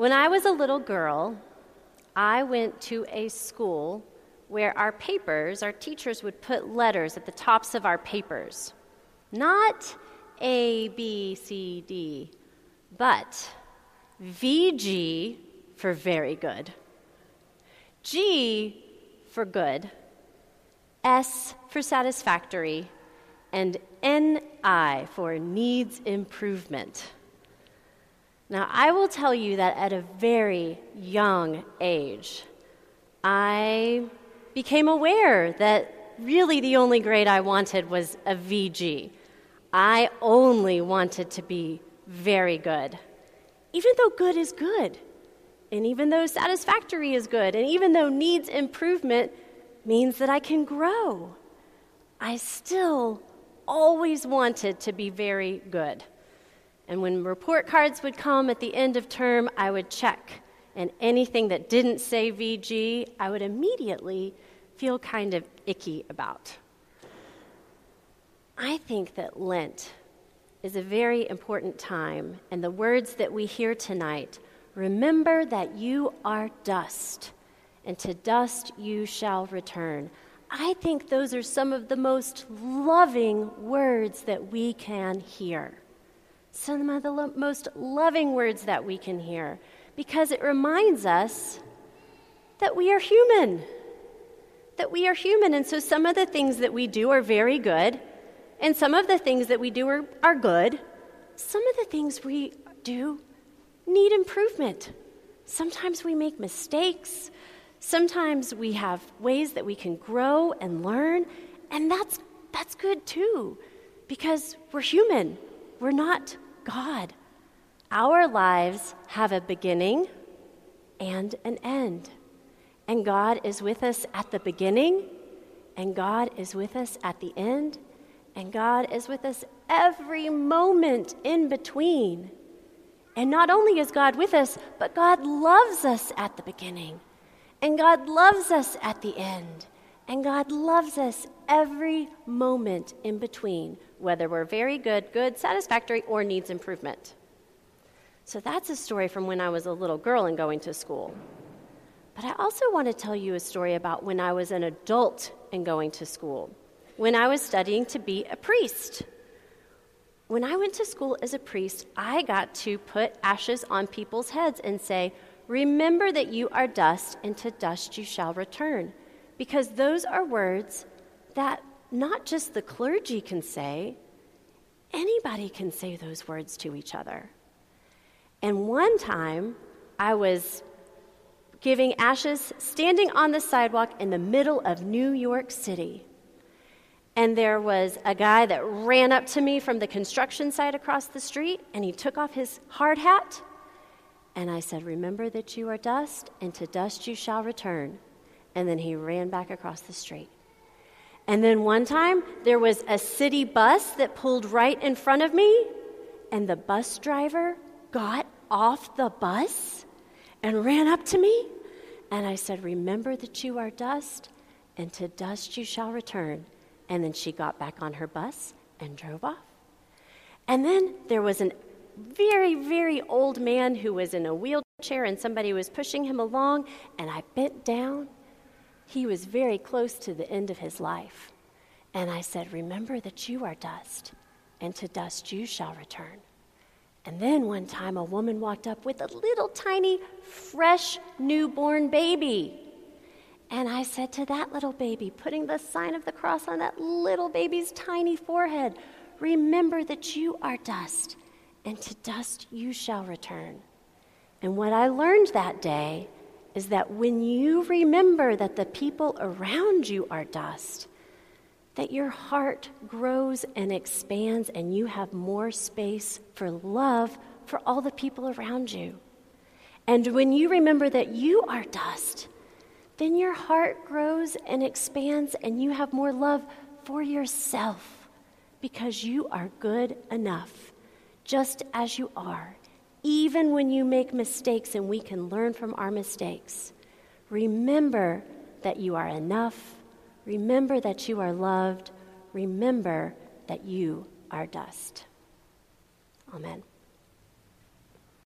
When I was a little girl, I went to a school where our papers, our teachers would put letters at the tops of our papers. Not A, B, C, D, but VG for very good, G for good, S for satisfactory, and NI for needs improvement. Now, I will tell you that at a very young age, I became aware that really the only grade I wanted was a VG. I only wanted to be very good, even though good is good, and even though satisfactory is good, and even though needs improvement means that I can grow. I still always wanted to be very good. And when report cards would come at the end of term, I would check. And anything that didn't say VG, I would immediately feel kind of icky about. I think that Lent is a very important time, and the words that we hear tonight remember that you are dust, and to dust you shall return. I think those are some of the most loving words that we can hear some of the lo- most loving words that we can hear because it reminds us that we are human. That we are human. And so some of the things that we do are very good, and some of the things that we do are, are good. Some of the things we do need improvement. Sometimes we make mistakes. Sometimes we have ways that we can grow and learn, and that's, that's good too, because we're human. We're not God. Our lives have a beginning and an end. And God is with us at the beginning, and God is with us at the end, and God is with us every moment in between. And not only is God with us, but God loves us at the beginning, and God loves us at the end, and God loves us every moment in between, whether we're very good, good, satisfactory, or needs improvement. So that's a story from when I was a little girl and going to school. But I also want to tell you a story about when I was an adult and going to school, when I was studying to be a priest. When I went to school as a priest, I got to put ashes on people's heads and say, Remember that you are dust, and to dust you shall return. Because those are words that not just the clergy can say, anybody can say those words to each other. And one time, I was giving ashes standing on the sidewalk in the middle of New York City. And there was a guy that ran up to me from the construction site across the street, and he took off his hard hat. And I said, Remember that you are dust, and to dust you shall return. And then he ran back across the street. And then one time, there was a city bus that pulled right in front of me, and the bus driver got off the bus and ran up to me. And I said, Remember that you are dust, and to dust you shall return. And then she got back on her bus and drove off. And then there was a very, very old man who was in a wheelchair, and somebody was pushing him along, and I bent down he was very close to the end of his life. And I said, Remember that you are dust, and to dust you shall return. And then one time a woman walked up with a little tiny, fresh, newborn baby. And I said to that little baby, putting the sign of the cross on that little baby's tiny forehead, Remember that you are dust, and to dust you shall return. And what I learned that day is that when you remember that the people around you are dust, that your heart grows and expands and you have more space for love for all the people around you. And when you remember that you are dust, then your heart grows and expands and you have more love for yourself because you are good enough, just as you are even when you make mistakes and we can learn from our mistakes. Remember that you are enough. Remember that you are loved. Remember that you are dust. Amen.